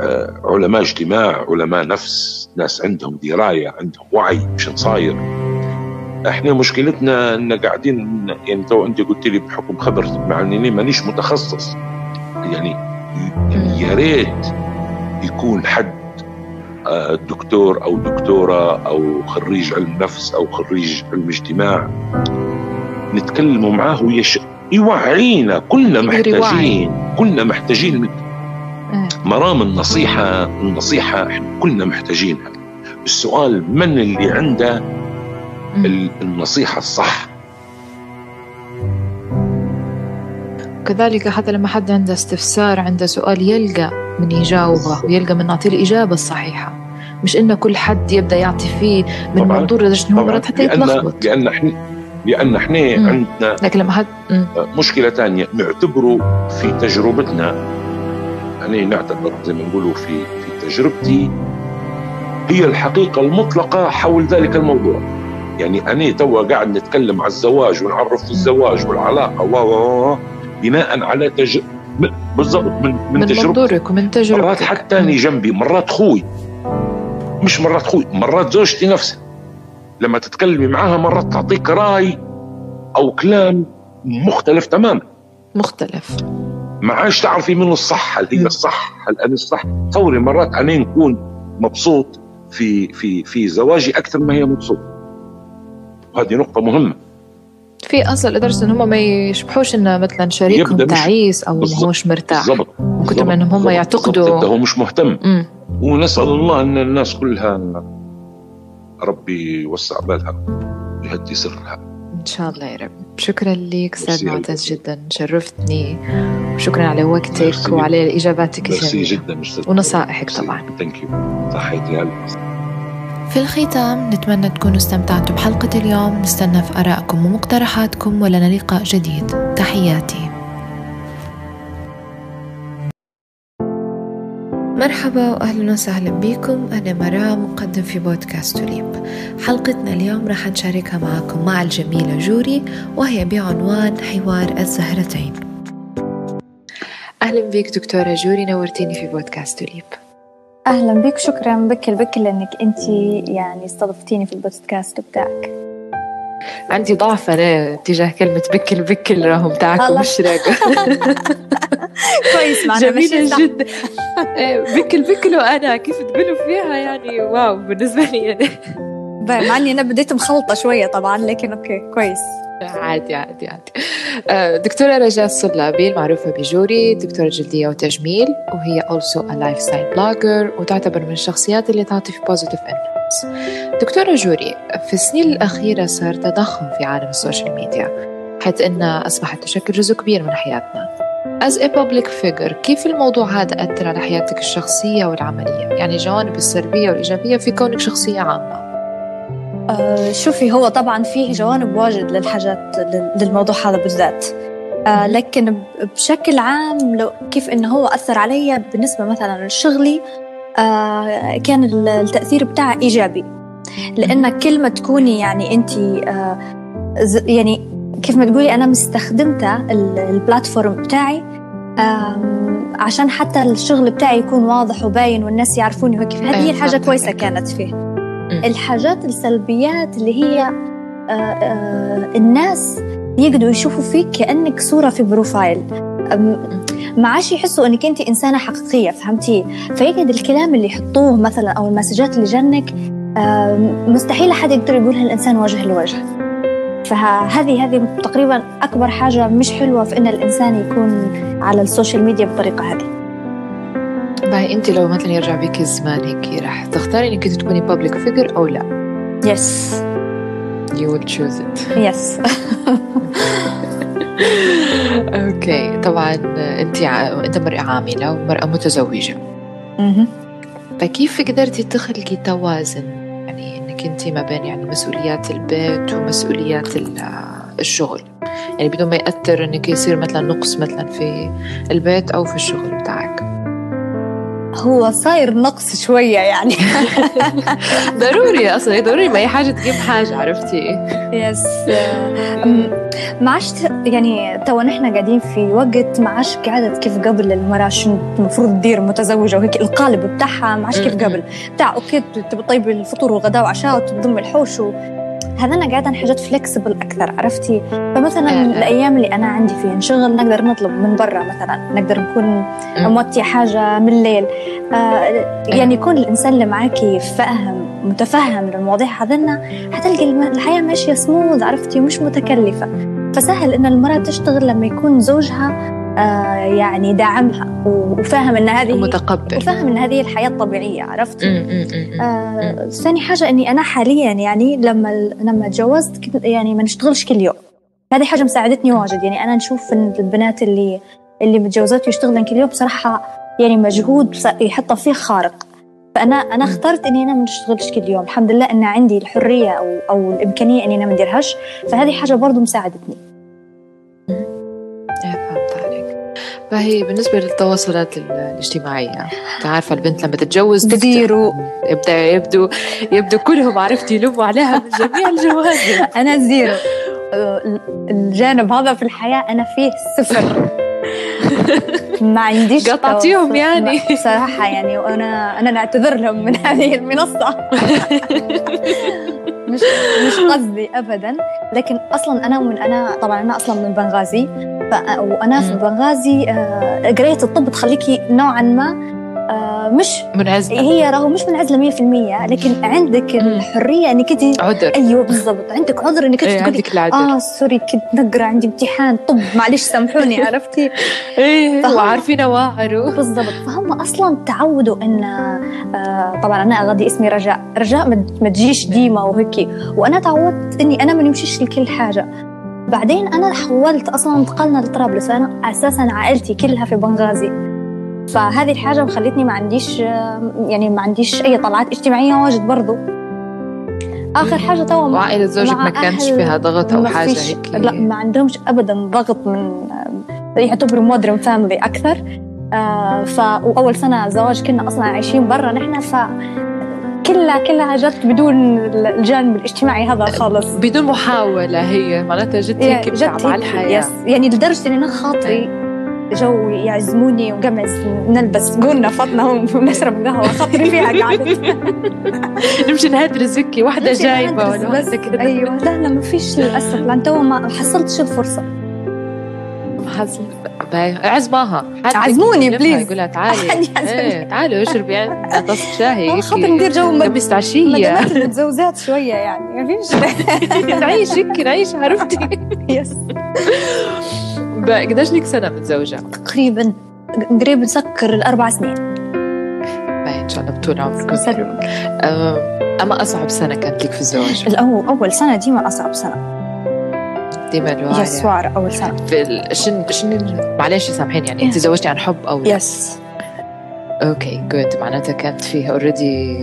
آه علماء اجتماع علماء نفس ناس عندهم دراية عندهم وعي مش صاير إحنا مشكلتنا إن قاعدين يعني تو أنت قلت لي بحكم خبرتك مع إني مانيش متخصص. يعني يا ريت يكون حد آه، دكتور أو دكتورة أو خريج علم نفس أو خريج علم اجتماع نتكلموا معاه ويش يوعينا كلنا محتاجين كلنا محتاجين. إيه. مرام النصيحة النصيحة إحنا كلنا محتاجينها. السؤال من اللي عنده النصيحة الصح؟ كذلك حتى لما حد عنده استفسار عنده سؤال يلقى من يجاوبه ويلقى من نعطيه الإجابة الصحيحة. مش إنه كل حد يبدأ يعطي فيه من منظور لدرجة إنه مرات حتى يتلخبط. لأن إحنا لأن إحنا عندنا لكن لما حد مشكلة ثانية نعتبره في تجربتنا يعني نعتبر زي ما نقولوا في في تجربتي هي الحقيقة المطلقة حول ذلك الموضوع. يعني أنا توا قاعد نتكلم على الزواج ونعرف في الزواج والعلاقة و بناء على تج... بالضبط من من, من تجربتك ومن تجربتك. مرات حتى جنبي مرات خوي. مش مرات خوي مرات زوجتي نفسها. لما تتكلمي معاها مرات تعطيك رأي أو كلام مختلف تماما. مختلف. ما عادش تعرفي منه الصح هل هي الصح هل أنا الصح. تصوري مرات أنا نكون مبسوط في في في زواجي أكثر ما هي مبسوطة. وهذه نقطة مهمة. في أصل لدرجه إن هم ما يشبحوش إن مثلا شريكهم تعيس أو مش مرتاح. بالضبط من كثر ما هم يعتقدوا هو مش مهتم. م. ونسأل الله إن الناس كلها ربي يوسع بالها ويهدي سرها. إن شاء الله يا رب. شكرا لك أستاذ معتز جدا شرفتني. وشكرا على وقتك وعلى إجاباتك الجميلة. جدا ونصائحك طبعا. thank you تحياتي في الختام نتمنى تكونوا استمتعتوا بحلقة اليوم. نستنى في آرائكم ومقترحاتكم ولنا لقاء جديد. تحياتي. مرحبا واهلا وسهلا بكم. أنا مرام مقدم في بودكاست توليب. حلقتنا اليوم راح نشاركها معكم مع الجميلة جوري وهي بعنوان حوار الزهرتين. أهلا بك دكتورة جوري نورتيني في بودكاست توليب. أهلا بك شكرا بكل بكل انك انت يعني استضفتيني في البودكاست بتاعك. عندي ضعف أنا تجاه كلمة بكل بكل راهم تاعكم مش راقه (laughs) كويس معنا جميلة جدا. إيه، بكل بكل وأنا كيف تقولوا فيها يعني؟ واو بالنسبة لي يعني مع إني أنا بديت مخلطة شوية طبعا لكن okay كويس. عادي عادي عادي. آه، دكتورة رجاء الصلابي المعروفة بجوري دكتورة جلدية وتجميل وهي also a lifestyle blogger وتعتبر من الشخصيات اللي تعطي في positive influence. دكتورة جوري في السنين الأخيرة صار تضخم في عالم السوشيال ميديا حيث أنها أصبحت تشكل جزء كبير من حياتنا. As a public figure كيف الموضوع هذا أثر على حياتك الشخصية والعملية؟ يعني الجوانب السلبية والإيجابية في كونك شخصية عامة. آه شوفي هو طبعا فيه جوانب واجد للحاجات للموضوع هذا بالذات. آه لكن بشكل عام لو كيف إنه هو أثر علي بالنسبة مثلا لشغلي آه كان التأثير بتاعه إيجابي. لأن كل ما تكوني يعني انت آه يعني كيف ما تقولي أنا مستخدمته البلاتفورم بتاعي عشان حتى الشغل بتاعي يكون واضح وباين والناس يعرفوني وكيف هذه هي الحاجة كويسة كانت فيه. الحاجات السلبيات اللي هي آه، آه، الناس يقدروا يشوفوا فيك كأنك صورة في بروفايل. ما عادش يحسوا إنك أنت إنسانة حقيقية فهمتي؟ فيقعد الكلام اللي يحطوه مثلا أو المسجات اللي جنك مستحيل أحد يقدر يقولها الانسان وجه لوجه. فهذه هذه تقريبا أكبر حاجة مش حلوة في إن الإنسان يكون على السوشيال ميديا بالطريقة هذه. بس انت لو مثلا يرجع بك الزمان هيك راح تختاري إنك تكوني public figure أو لا؟ yes you will choose it. yes okay (laughs) طبعا أنت أنت مرأة عاملة ومرأة متزوجة. فكيف قدرتي تخلقي توازن؟ يعني إنك أنت ما بين يعني مسؤوليات البيت ومسؤوليات الشغل. يعني بدون ما يأثر إنك يصير مثلا نقص مثلا في البيت أو في الشغل بتاعك. هو صاير نقص شوية يعني. (laughs) ضروري أصلا ضروري ما أي حاجة تجيب حاجة عرفتي؟ yes ما عادش يعني تو نحن قاعدين في وقت ما عادش قاعدة كيف قبل المرأة شو المفروض تدير متزوجة وهيك القالب بتاعها ما عادش كيف قبل. بتاع okay تبي طيب الفطور والغداء وعشاء وتضم الحوش و... هذانا قاعدة حاجات فلكسبل أكثر عرفتي؟ فمثلا آه. الأيام اللي أنا عندي فيها شغل نقدر نطلب من برا مثلا نقدر نكون موتي حاجة من الليل. آه يعني يكون الإنسان اللي معاكي فاهم متفهم للمواضيع هذنا حتلقي الحياة ماشية سموذ عرفتي؟ ومش متكلفة. فسهل إن المرأة تشتغل لما يكون زوجها آه يعني داعمها وفاهم إن هذه متقبل وفاهم إن هذه الحياة الطبيعيه عرفت؟ آه ثاني حاجة إني أنا حاليا يعني لما لما تجوزت يعني ما نشتغلش كل يوم. هذه حاجة مساعدتني واجد. يعني أنا نشوف إن البنات اللي اللي متجوزات ويشتغلن كل يوم بصراحة يعني مجهود يحطه فيه خارق. فانا أنا اخترت إني أنا ما نشتغلش كل يوم. الحمد لله إن عندي الحرية أو أو الإمكانية إني أنا ما نديرهاش. فهذه حاجة برضو مساعدتني. فهي بالنسبة للتواصلات الاجتماعية؟ عارفة البنت لما تتجوز zero يبدأ يبدو يبدو كلهم عرفتي يلوموا عليها من جميع (laughs) الجوانب. أنا zero. الجانب هذا في الحياة أنا فيه صفر. (laughs) ما عنديش (laughs) قطعتيهم يعني. بصراحة يعني وأنا أنا نعتذر لهم من هذه المنصة. (laughs) مش مش قصدي ابدا. لكن أصلا أنا من أنا طبعا أنا أصلا من بنغازي. وأنا في بنغازي آه، قرايه الطب تخليكي نوعا ما مش منعزلة. هي راهو مش منعزلة 100% لكن عندك الحرية إنك أنت عذر. أيوه بالضبط. عندك عذر إنك أنت إيه عندك العذر. آه سوري كنت نقرأ عندي امتحان. طب معلش سامحوني (laughs) عرفتي؟ إيه وعارفين واعروا بالضبط. فهم أصلا تعودوا إن آه طبعا أنا اغدي اسمي رجاء. رجاء ما تجيش ديما وهيك. وأنا تعودت إني أنا ما نمشيش لكل حاجة. بعدين أنا حولت أصلا انتقلنا لطرابلس. أنا أساسا عائلتي كلها في بنغازي. فهذه الحاجة مخلتني ما عنديش يعني ما عنديش أي طلعات اجتماعية واجد برضو. آخر حاجة تو وعائلة زوجك ما كانش فيها ضغط أو حاجة هيك؟ لا ما عندهمش أبدا ضغط من يعتبروا modern family أكثر. آه ف وأول سنة زواج كنا أصلا عايشين برا نحن ف كلها كلها جت بدون الجانب الاجتماعي هذا خالص. بدون محاولة هي. معناتها جت هيك جت على الحياة. يس يعني لدرجة إن أنا خاطري جو يعزموني وقمز نلبس قلنا فطنا ونشرب قهوة خاطري فيها قعدت (laughs) نمشي نهدر زكي واحدة جايبة ولا واحدة كده. أيوة. لا لا ما فيش للأسف. لأن تو ما حصلتش الفرصة. عزماها. عزموني بليز يقولها تعالي. (laughs) إيه تعالي اشربي. يعني طاسة شاي خاطر ندير جو قبيس عشية متزوجات شوية يعني. ما فيش. (laughs) نعيش هيك نعيش عرفتي yes قديش لك سنة متزوجة؟ تقريبا قريب نسكر الأربع سنين. باين إن شاء الله بطول عمركم سلم أما أصعب سنة كانت لك في الزواج؟ الأول أول سنة ديما أصعب سنة. ديما الوعي. yes سنة. في شن شن معلش سامحيني يعني أنت زوجتي عن حب لا؟ yes. أوكي جود معناتها كانت فيه اوريدي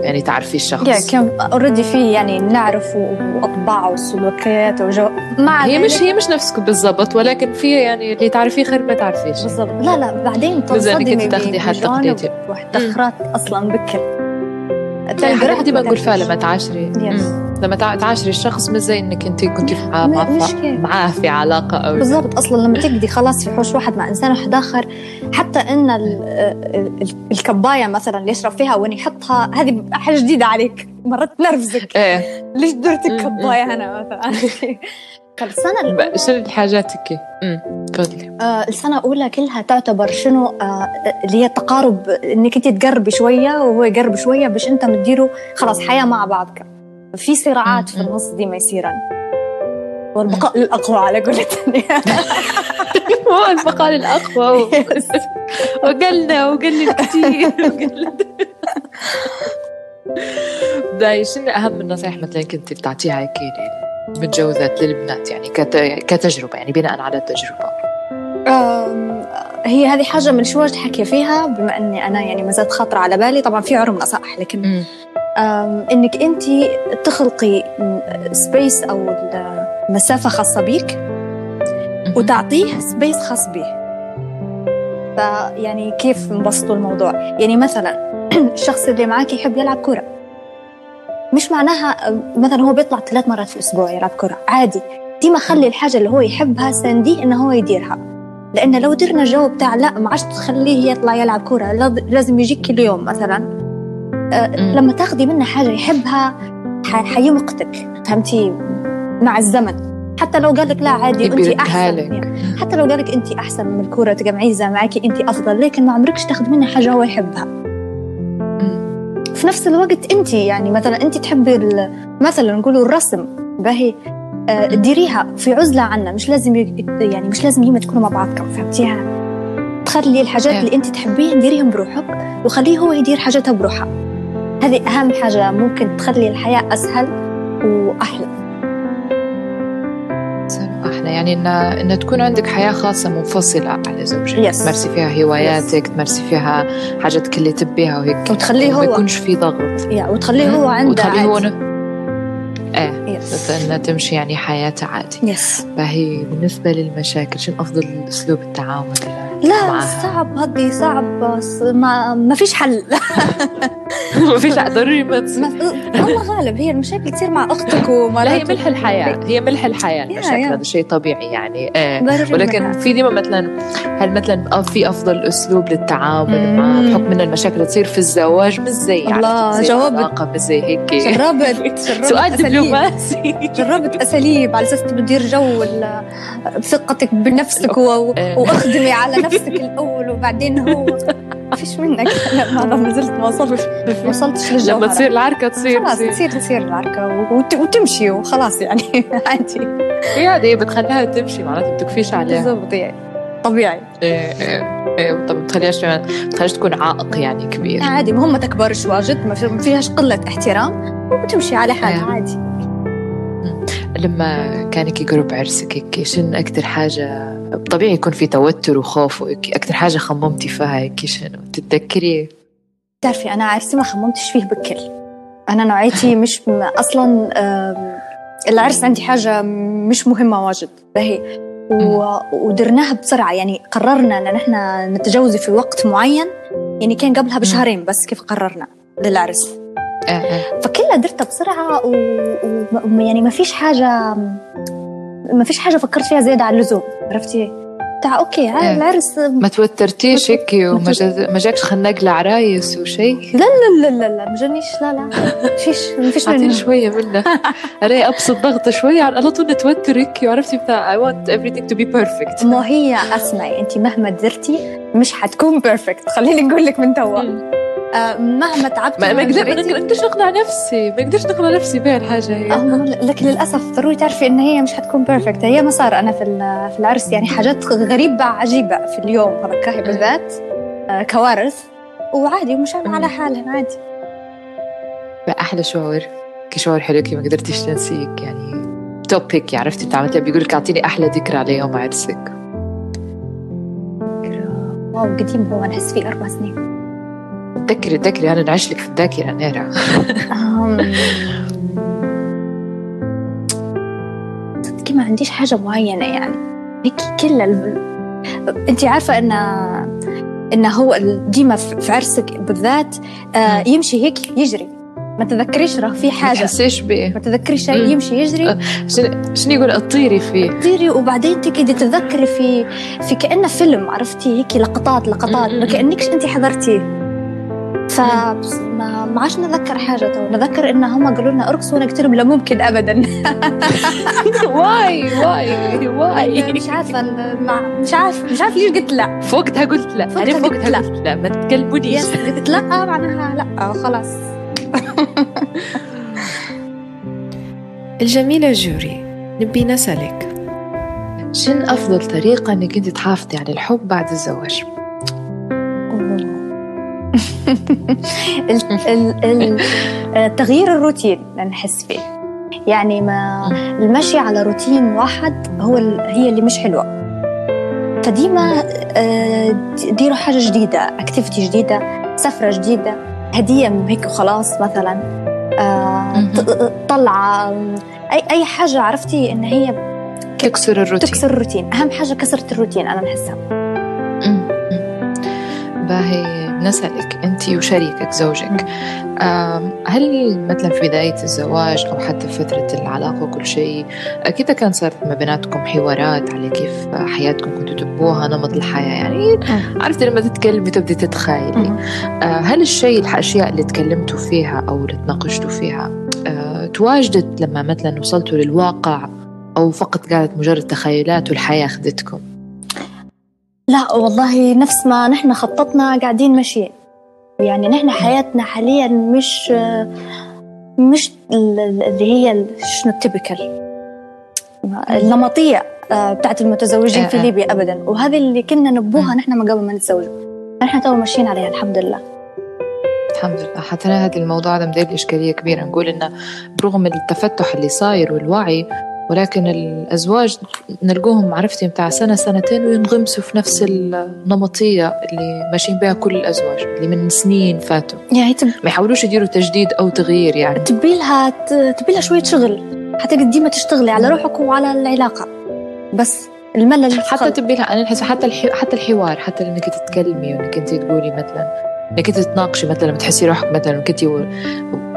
يعني تعرفي الشخص. يا كان اوريدي فيه يعني نعرف واطباعه وسلوكياته وجو مع هي مش هي مش نفسكم بالضبط ولكن في يعني اللي تعرفيه خير ما تعرفيش. بالضبط. لا لا بعدين تصدمي تاخذي تقليدي وتاخرات أصلا بكر تلقى دي بقول فيها لما تعاشري. لما تعاشري الشخص مش زي إنك أنت كنت معاه معاه في علاقة أو بالضبط أصلا لما تقضي خلاص في حوش واحد مع إنسان واحد آخر حتى إن الكباية مثلا اللي يشرب فيها وين يحطها هذه حاجة جديدة عليك مرات تنرفزك إيه. ليش درت الكباية هنا مثلا؟ (laughs) السنة الأولى. شنو حاجاتك؟ تفضلي. آه السنة الأولى كلها تعتبر شنو؟ آه اللي هي التقارب إنك أنت تقربي شوية وهو يقرب شوية باش أنت مديروا خلاص حياة مع بعض في صراعات في النص دي ما يصيرن والبقاء للأقوى على قولتني (laughs) هو البقاء للأقوى وقلنا وقلنا كثير (laughs) داي شنو أهم النصائح مثلا كنت بتعطيها هيك للمتجوزات للبنات يعني كتجربة يعني بناء على التجربة. هي هذه حاجة من شو حكي فيها بما إني أنا يعني ما زالت خاطرة على بالي طبعا في عرم نصائح لكن إنك أنت تخلقي space أو مسافه خاصة بيك وتعطيه space خاص به فيعني كيف نبسطوا الموضوع؟ يعني مثلا (clears throat) الشخص اللي معك يحب يلعب كرة مش معناها مثلا هو بيطلع ثلاث مرات في الأسبوع يلعب كرة. عادي. دي ما خلي الحاجة اللي هو يحبها سانديه إنه هو يديرها. لأن لو درنا الجو بتاع لا ما عادش تخليه يطلع يلعب كرة. لازم يجيك كل يوم مثلا. أه لما تاخدي منه حاجة يحبها حيمقتك. فهمتي؟ مع الزمن. حتى لو قال لك لا عادي انت أحسن. يعني حتى لو قال لك انت أحسن من الكوره تقمعيزه معك انت أفضل. لكن ما عمركش تاخذ منها حاجة هو يحبها. في نفس الوقت انت يعني مثلا انت تحبي مثلا نقولوا الرسم باهي آه ديريها في عزلة عنا مش لازم يعني مش لازم يما تكونوا مع بعضكم فهمتيها؟ تخلي الحاجات اللي انت تحبيها ديريهم بروحك وخليه هو يدير حاجاتها بروحها هذه أهم حاجة ممكن تخلي الحياة أسهل وأحلى. أحلى يعني ان إن تكون عندك حياة خاصة منفصلة على زوجك yes. تمارسي فيها هواياتك yes. تمارسي فيها حاجاتك اللي تبيها وهيك وتخليه هو ما يكونش في ضغط yeah. وتخليه هو عنده وتخليه هو إيه yes. انها تمشي يعني حياتها عادي يس yes. فهي بالنسبة للمشاكل شنو أفضل أسلوب التعامل لا معها. صعب هذه صعب ما ما فيش حل (laughs) (laughs) ما فيش ضروري ما تصير الله غالب هي المشاكل تصير مع أختك وما لا هي ملح الحياة هي ملح الحياة المشاكل هذا شيء طبيعي يعني آه. ولكن في ديما مثلا هل مثلا في أفضل أسلوب للتعامل مع بحكم إن المشاكل تصير في الزواج مش زي الله جواب مش زي هيك. جربت (laughs) سؤال دبلوماسي. جربت أساليب على أساس تدير جو ثقتك بنفسك وأخدمي على نفسك (laughs) الأول وبعدين هو. ما فيش منك. لا ما زلت ما وصلتش ما وصلتش للجوهرة لما تصير العركة تصير خلاص تصير تصير العركة وتمشي وخلاص يعني. (laughs) عادي. هي عادي بتخليها تمشي معناتها ما بتكفيش عليها. بالضبط يعني طبيعي. إيه إيه إيه طب ما تخليهاش ما تخليهاش تكون عائق يعني كبير. عادي ما هم ما تكبرش واجد ما فيهاش قلة احترام وتمشي على حالها عادي. لما كان هيك قرب عرسك هيك شنو أكثر حاجة؟ طبيعي يكون في توتر وخوف وهيك أكثر حاجة خممتي فيها هيك شنو؟ تتذكري؟ بتعرفي أنا عرسي ما خممتش فيه بكل. أنا نوعيتي مش أصلا العرس عندي حاجة مش مهمة واجد. باهي. ودرناها بسرعة. يعني قررنا أن نحن نتجوز في وقت معين. يعني كان قبلها بشهرين بس كيف قررنا للعرس. آه، آه. فكلها درتها بسرعة ويعني ما فيش حاجة ما فيش حاجة فكرت فيها زيادة عن اللزوم. عرفتي؟ بتاع أوكي إيه. العرس ما توترتيش هيك وما ما جاكش خناق لعرايس وشيء لا لا لا لا لا ما جانيش لا لا فيش ما فيش منه. شوية منه. أنا أبسط ضغطه شوية على طول نتوتر هيك وعرفتي بتاع I want everything to be perfect. ما هي أسمعي انت مهما درتي مش حتكون perfect خليني نقول لك من توا. مهما تعبت ما أقدرش نقنع نفسي. ما أقدرش نقنع نفسي بها الحاجة هي. لكن للأسف ضروري تعرفي إن هي مش حتكون perfect هي ما صار أنا في في العرس يعني حاجات غريبة عجيبة في اليوم. هذاك بالذات آه، كوارث وعادي ومش على حالها عادي. أحلى شعور. كشعور حلو كي ما قدرتيش تنسيك يعني توبيك عرفتي انت عملتها بيقول لك أعطيني أحلى ذكرى على يوم عرسك. واو قديم هو نحس فيه أربع سنين. تذكري تذكري أنا نعيش لك في الذاكرة نيرة صدقي (laughs) ما عنديش حاجة معينة يعني. هيك كل ال... أنت عارفة إن إن هو ديما في عرسك بالذات آه يمشي هيك يجري. ما تذكريش راه في حاجة. ما تحسيش به ما تذكريش شيء يمشي يجري. أه، شنو يقول؟ اطيري فيه. اطيري وبعدين تقعدي تتذكري في في كأنه فيلم عرفتي؟ هيك لقطات لقطات. ما كانكش أنت حضرتيه. فما ما عادش نتذكر حاجة تو. نذكر إن هم قالوا لنا ارقصوا وأنا قلت لهم لا ممكن أبدا. (laughs) واي واي واي. مش عارفة مش عارف مش عارف ليش قلت لا. في وقتها قلت لا. في وقتها لا. قلت لا. ما تكلمونيش. قلت لا معناها لا. خلاص. (laughs) الجميلة جوري نبي نسألك. شن أفضل طريقة إنك أنت تحافظي على الحب بعد الزواج؟ تغيير الروتين نحس فيه. يعني ما المشي على روتين واحد هو هي اللي مش حلوة. فديما آه، ديروا حاجة جديدة اكتيفيتي جديدة سفرة جديدة هدية من هيك وخلاص مثلا. آه، طلعة اي أي حاجة عرفتي إن هي تكسر الروتين. تكسر الروتين. أهم حاجة كسرت الروتين أنا بحسها باهي نسألك أنت وشريكك زوجك هل مثلا في بداية الزواج أو حتى في فترة العلاقة وكل شيء أكيد كان صارت ما بيناتكم حوارات على كيف حياتكم كنتوا تبوها نمط الحياة يعني عرفت لما تتكلمي تبدي تتخيلي. آه، هل الشيء الأشياء اللي تكلمتوا فيها أو اللي تناقشتوا فيها تواجدت لما مثلا وصلتوا للواقع أو فقط كانت مجرد تخيلات والحياة أخذتكم؟ لا والله نفس ما نحن خططنا قاعدين ماشيين يعني نحن حياتنا حاليا مش مش اللي هي شنو التبكل النمطية آه، بتاعت المتزوجين في آه، آه. ليبيا أبدا. وهذه اللي كنا نبوها نحن ما قبل ما نتزوج. نحن تو ماشيين عليها الحمد لله. الحمد لله. حتى هذا الموضوع ده مدير إشكالية كبيرة. نقول إنه برغم التفتح اللي صاير والوعي ولكن الأزواج نلقوهم عرفتي متاع سنة سنتين وينغمسوا في نفس النمطية اللي ماشيين بها كل الأزواج اللي من سنين فاتوا. يعني تب... ما يحاولوش يديروا تجديد أو تغيير يعني. تبي لها تبي لها شوية شغل. حتى ديما تشتغلي على روحك وعلى العلاقة. بس الملل حتى تبي لها أنا نحس حتى الحي... حتى الحوار حتى إنك تتكلمي وإنك أنت تقولي مثلا إنك أنت تتناقشي مثلا بتحسي روحك مثلا كنتي و...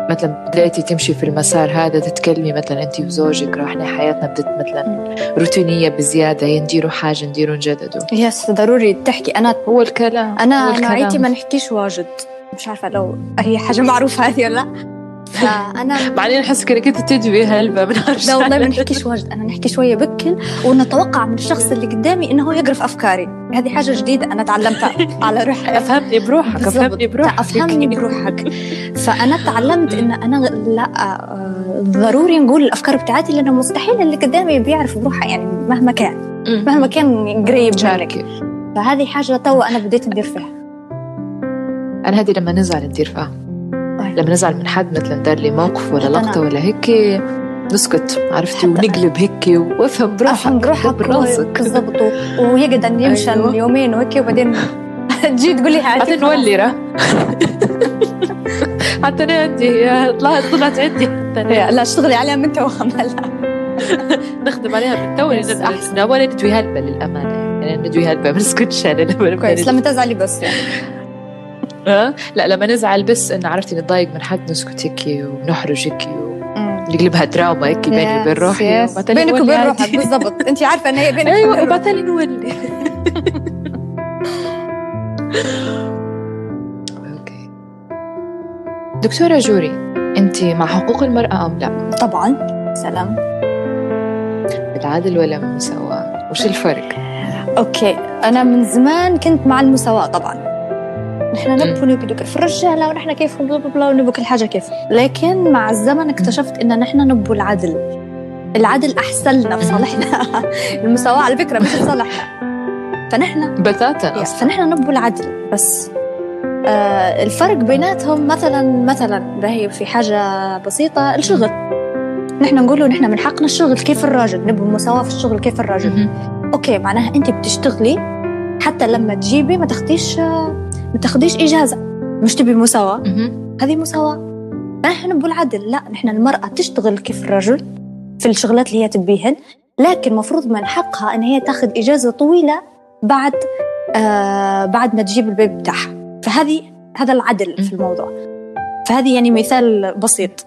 مثلا بدأتي تمشي في المسار هذا تتكلمي مثلا انت وزوجك راحنا حياتنا بدت مثلا روتينية بزيادة نديروا حاجة نديروا نجددوا. يس ضروري تحكي. أنا هو الكلام أنا نوعيتي ما نحكيش واجد. مش عارفة لو هي حاجة معروفة هذه ولا لا. فأنا (laughs) بعدين أحس انت تدوي هلبة من لا والله ما نحكيش واجد. أنا نحكي شوية بكل ونتوقع من الشخص اللي قدامي إنه هو يقرف أفكاري. هذه حاجة جديدة أنا تعلمتها (laughs) على روحي. أفهمني بروحك أفهمني بروحك. أفهمني بروحك. فأنا تعلمت إن أنا لا آه، ضروري نقول الأفكار بتاعتي لأنه مستحيل اللي قدامي بيعرف بروحه يعني مهما كان. مهما كان قريب شاركي فهذه حاجة تو أنا بديت ندير فيها. أنا هذه لما نزعل ندير فيها. لما نزعل من حد مثلا دار لي موقف ولا لقطة ولا هيك نسكت عرفتي؟ ونقلب هيك وافهم بروحك افهم بروحك براسك بالضبط. (laughs) ويقعد يمشى أيوة. يومين وهيك وبعدين (laughs) تجي تقول لي حتى نولي راه. (laughs) حتى أنا عندي طلعت طلعت عندي لا اشتغلي عليها من توهم هلا نخدم عليها من تو أحسن. ولا ندوي هلبة للأمانة يعني ندوي هلبة ما نسكتش أنا كويس. لما تزعلي بس. يعني ها؟ لا لما نزعل بس انه عرفتي نتضايق من حد نسكت هيك ونحرج هيك نقلبها دراما هيك بيني وبين روحي بينك وبين روحك بالضبط. انت عارفة إن هي بينك أيوه وبعدين نولي. (laughs) okay. دكتورة جوري انت مع حقوق المرأة أم لا؟ طبعا. سلام. العدل ولا المساواة؟ وش الفرق؟ أوكي. أنا من زمان كنت مع المساواة طبعا. نحن نبغى نبدو في الرجاله ونحن كيف بلا بلا ونبغى كل حاجة كيف. لكن مع الزمن اكتشفت إن نحن نبغى العدل. العدل أحسن لنا في صالحنا. (laughs) المساواة على فكرة مش في صالحنا. فنحن بتاتا فنحن نبغى العدل. بس آه الفرق بيناتهم مثلا مثلا هي في حاجة بسيطة الشغل. نحن نقول نحن من حقنا الشغل. كيف الراجل؟ نبغى مساواه في الشغل. كيف الراجل؟ أوكي معناها انت بتشتغلي حتى لما تجيبي ما تاخديش ما تاخديش إجازة. مش تبي مساواة؟ هذه مساواة. نحن بالعدل. لا نحن المرأة تشتغل كيف الرجل في الشغلات اللي هي تبيهن لكن المفروض من حقها إن هي تاخذ إجازة طويلة بعد آه بعد ما تجيب البيبي بتاعها. فهذه هذا العدل في الموضوع. فهذه يعني مثال بسيط.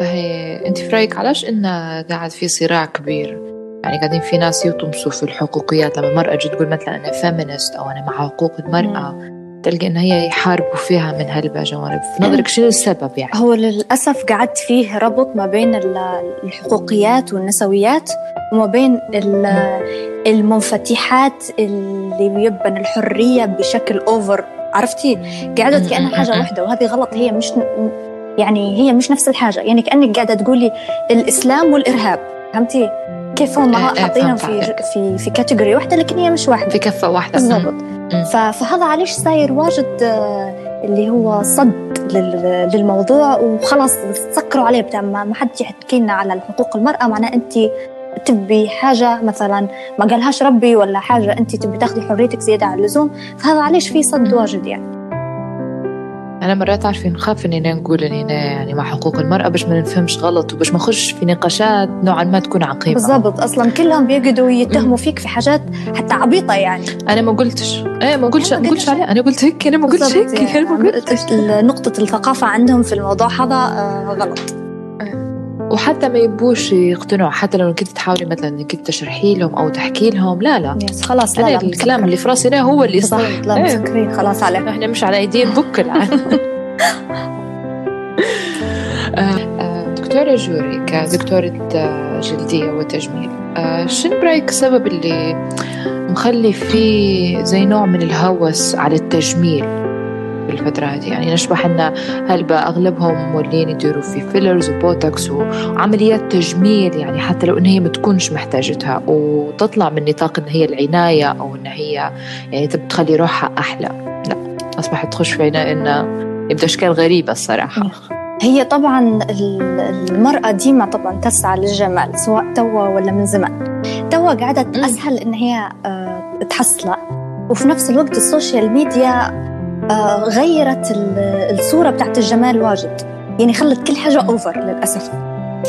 فهي أنت في رأيك علاش ان قاعد في صراع كبير؟ يعني قاعدين في ناس يطمسوا في الحقوقيات. لما المرأة تجي تقول مثلا أنا فيمينست أو أنا مع حقوق المرأة تلقى إن هي يحاربوا فيها من هلبة جوانب في نظرك شنو السبب يعني؟ هو للأسف قعدت فيه ربط ما بين الحقوقيات والنسويات وما بين المنفتحات اللي يبن الحرية بشكل أوفر عرفتي؟ قعدت كأنها حاجة واحدة وهذه غلط. هي مش يعني هي مش نفس الحاجة. يعني كأنك قاعدة تقولي الإسلام والإرهاب. فهمتي؟ كيف هم إيه، إيه، حاطينهم في في في كاتيجوري واحدة لكن هي مش واحدة. في كفة واحدة بالضبط. فهذا علاش صاير واجد آه، اللي هو صد للموضوع وخلاص سكروا عليه. بتاع ما حد يحكي لنا على حقوق المرأة. معناه أنت تبي حاجة مثلا ما قالهاش ربي ولا حاجة أنت تبي تاخذي حريتك زيادة عن اللزوم. فهذا علاش في صد واجد يعني. أنا مرات عارفين نخاف إننا نقول إننا يعني مع حقوق المرأة باش ما نفهمش غلط وباش ما نخش في نقاشات نوعا ما تكون عقيمة. بالضبط أصلا كلهم بيقعدوا يتهموا فيك في حاجات حتى عبيطة يعني. أنا ما قلتش. إيه ما قلتش ما قلتش عليه أنا قلت هيك أنا ما قلتش هيك يعني أنا ما قلتش. نقطة الثقافة عندهم في الموضوع هذا آه، غلط. وحتى ما يبوش يقتنعوا حتى لو كنت تحاولي مثلا انك تشرحي لهم أو تحكي لهم لا لا. يس خلاص لا, لا الكلام اللي في راسي هو اللي صح لا إيه. مسكرين خلاص عليه (laughs) إحنا مش على ايدين بك الان آه، (laughs) آه، دكتورة جوري كدكتورة آه، جلدية وتجميل شنو برأيك السبب اللي مخلي فيه زي نوع من الهوس على التجميل؟ في الفترة هذه يعني نشبح أن هل أغلبهم مولين يديروا في fillers و botox وعمليات تجميل يعني حتى لو إن هي ما تكونش محتاجتها وتطلع من نطاق إن هي العناية أو إن هي يعني تبي تخلي روحها أحلى. لا أصبحت تخش في إن يبدو أشكال غريبة الصراحة. هي طبعا المرأة ديما طبعا تسعى للجمال سواء توا ولا من زمان. توا قاعدة أسهل إن هي آه، تحصلها وفي نفس الوقت ال social media غيرت الصورة بتاعت الجمال واجد. يعني خلت كل حاجة over للأسف.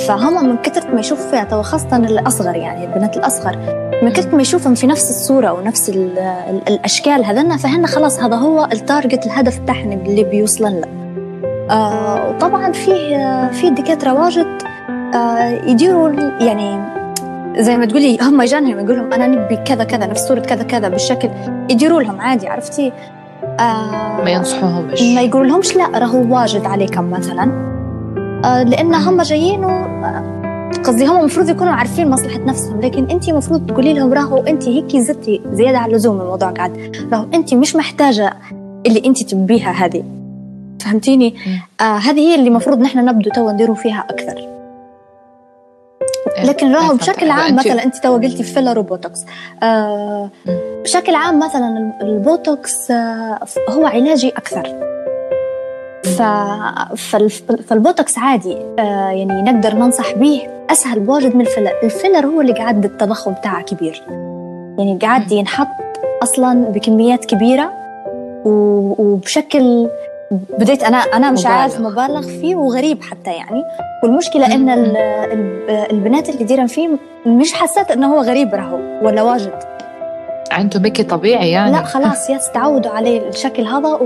فهم من كثرة ما يشوفوا فيها توا خاصة الأصغر يعني البنات الأصغر من كثر ما يشوفهم في نفس الصورة ونفس الأشكال هذنا فهن خلاص هذا هو التارجت الهدف بتاعهم اللي بيوصلن له. آه وطبعا فيه في دكاترة واجد آه يديروا يعني زي ما تقولي هم يجانهم يقول لهم أنا نبي كذا كذا نفس صورة كذا كذا بالشكل يديروا لهم عادي عرفتي؟ آه ما ينصحوهمش. ما يقولوا لهمش لا راهو واجد عليكم مثلا. آه لأن هم جايين قصدي هم المفروض يكونوا عارفين مصلحة نفسهم لكن أنت المفروض تقولي لهم راهو أنت هيك زدتي زيادة على اللزوم الموضوع قاعد. راهو أنت مش محتاجة اللي أنت تبيها هذه. فهمتيني؟ آه هذه هي اللي المفروض نحن نبدو تو نديروا فيها أكثر. إيه، لكن راهو بشكل عام مثلا أنت تو قلتي filler و botox آه بشكل عام مثلا البوتوكس آه هو علاجي أكثر. ف... فالبوتوكس عادي آه يعني نقدر ننصح به أسهل بواجد من ال filler ال filler هو اللي قاعد التضخم بتاعه كبير. يعني قاعد ينحط أصلا بكميات كبيرة وبشكل بديت أنا أنا مش مبالغ. عارف مبالغ فيه وغريب حتى يعني. والمشكلة إن البنات اللي ديرن فيه مش حسيت إنه هو غريب راهو ولا واجد. عنده مكي طبيعي يعني. لا (laughs) خلاص yes تعودوا عليه الشكل هذا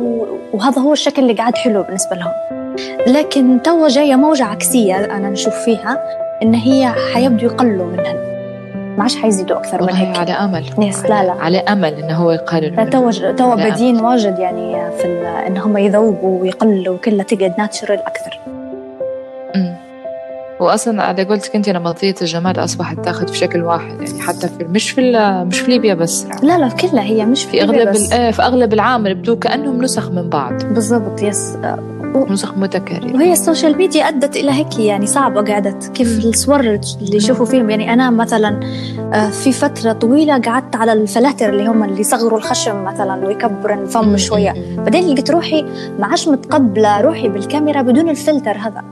وهذا هو الشكل اللي قاعد حلو بالنسبة لهم. لكن تو جاية موجة عكسية أنا نشوف فيها إن هي حيبدوا يقلوا منها ما عادش حيزيدوا أكثر من هيك. على أمل. yes لا لا. على أمل إنه هو يقلل تو تو بادين واجد يعني في إن هم يذوبوا ويقلوا وكلها تقعد natural أكثر. امم واصلا على قولتك أنت نمطيه الجمال أصبحت تاخذ في شكل واحد يعني حتى في مش في مش في ليبيا بس. لا لا كلها هي مش في, في أغلب بس. إيه، في أغلب العالم بدو كأنهم نسخ من بعض. بالضبط yes. نسخ متكررة. وهي ال social media أدت إلى هيك يعني صعبة قعدت. كيف الصور اللي يشوفوا فيهم؟ يعني أنا مثلا آه، في فترة طويلة قعدت على الفلاتر اللي هم اللي يصغروا الخشم مثلا ويكبروا الفم شوية. بعدين لقيت روحي ما عادش متقبلة روحي بالكاميرا بدون الفلتر هذا.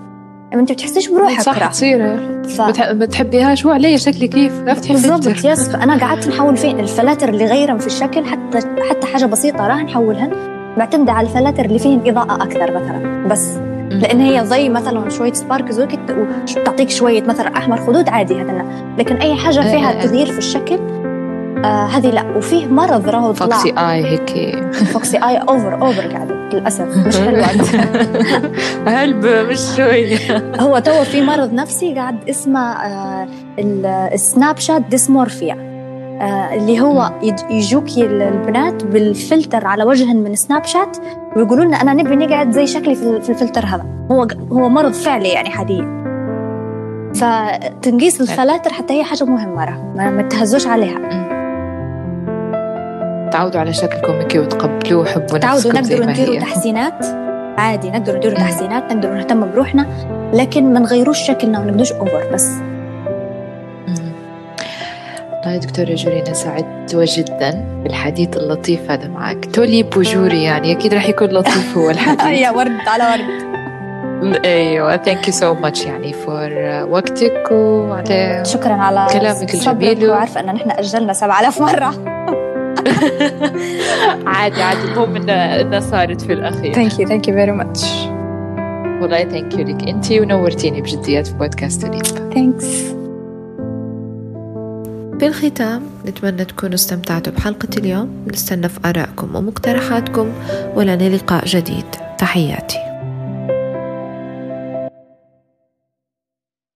يعني أنت بتحسيش بروحك صح تصير. ف... بتحبيهاش علي شكلي كيف؟ بتحبي بالضبط yes. فأنا قعدت نحول فين الفلاتر اللي غيرهم في الشكل حتى حتى حاجة بسيطة راح نحولهن. معتمدة على الفلاتر اللي فيهن إضاءة أكثر مثلا. بس لأن هي زي مثلا شوية sparks وتعطيك شوية مثلا أحمر خدود عادي هذا لكن أي حاجة إيه، فيها إيه، إيه. تغيير في الشكل آه هذه لا. وفيه مرض راهو طلع. فوكسي اي هيك. فوكسي اي over over قاعدة للأسف. مش حلو (laughs) هلب مش شوي. هو تو في مرض نفسي قاعد اسمه آه السناب شات dysmorphia. اللي هو يجوك البنات بالفلتر على وجهن من سناب شات ويقولوا لنا أنا نبي نقعد زي شكلي في الفلتر هذا. هو هو مرض فعلي يعني حاليا فتنقيس الفلاتر حتى هي حاجة مهمة ما تهزوش عليها. تعودوا على شكلكم هيك وتقبلوه وحبوا تعودوا نقدروا نديروا تحسينات. عادي نقدروا نديروا تحسينات نقدروا نهتم بروحنا لكن ما نغيروش شكلنا ونقدوش over بس. والله دكتورة جوري أنا سعدت جدا بالحديث اللطيف هذا معك. تولي بوجوري يعني أكيد رح يكون لطيف هو الحديث. (laughs) يا ورد على ورد. أيوه thank you so much يعني for وقتك وعلى شكرا على كلامك الجميل. وعارفه ان نحن أجلنا 7000 مرة. (laughs) عادي عادي المهم انها صارت في الأخير. thank you thank you very much والله thank you لك. انت ونورتيني بجديات في بودكاست اليوم thanks في الختام نتمنى تكونوا استمتعتوا بحلقة اليوم. نستنى في آرائكم ومقترحاتكم ولنا لقاء جديد. تحياتي.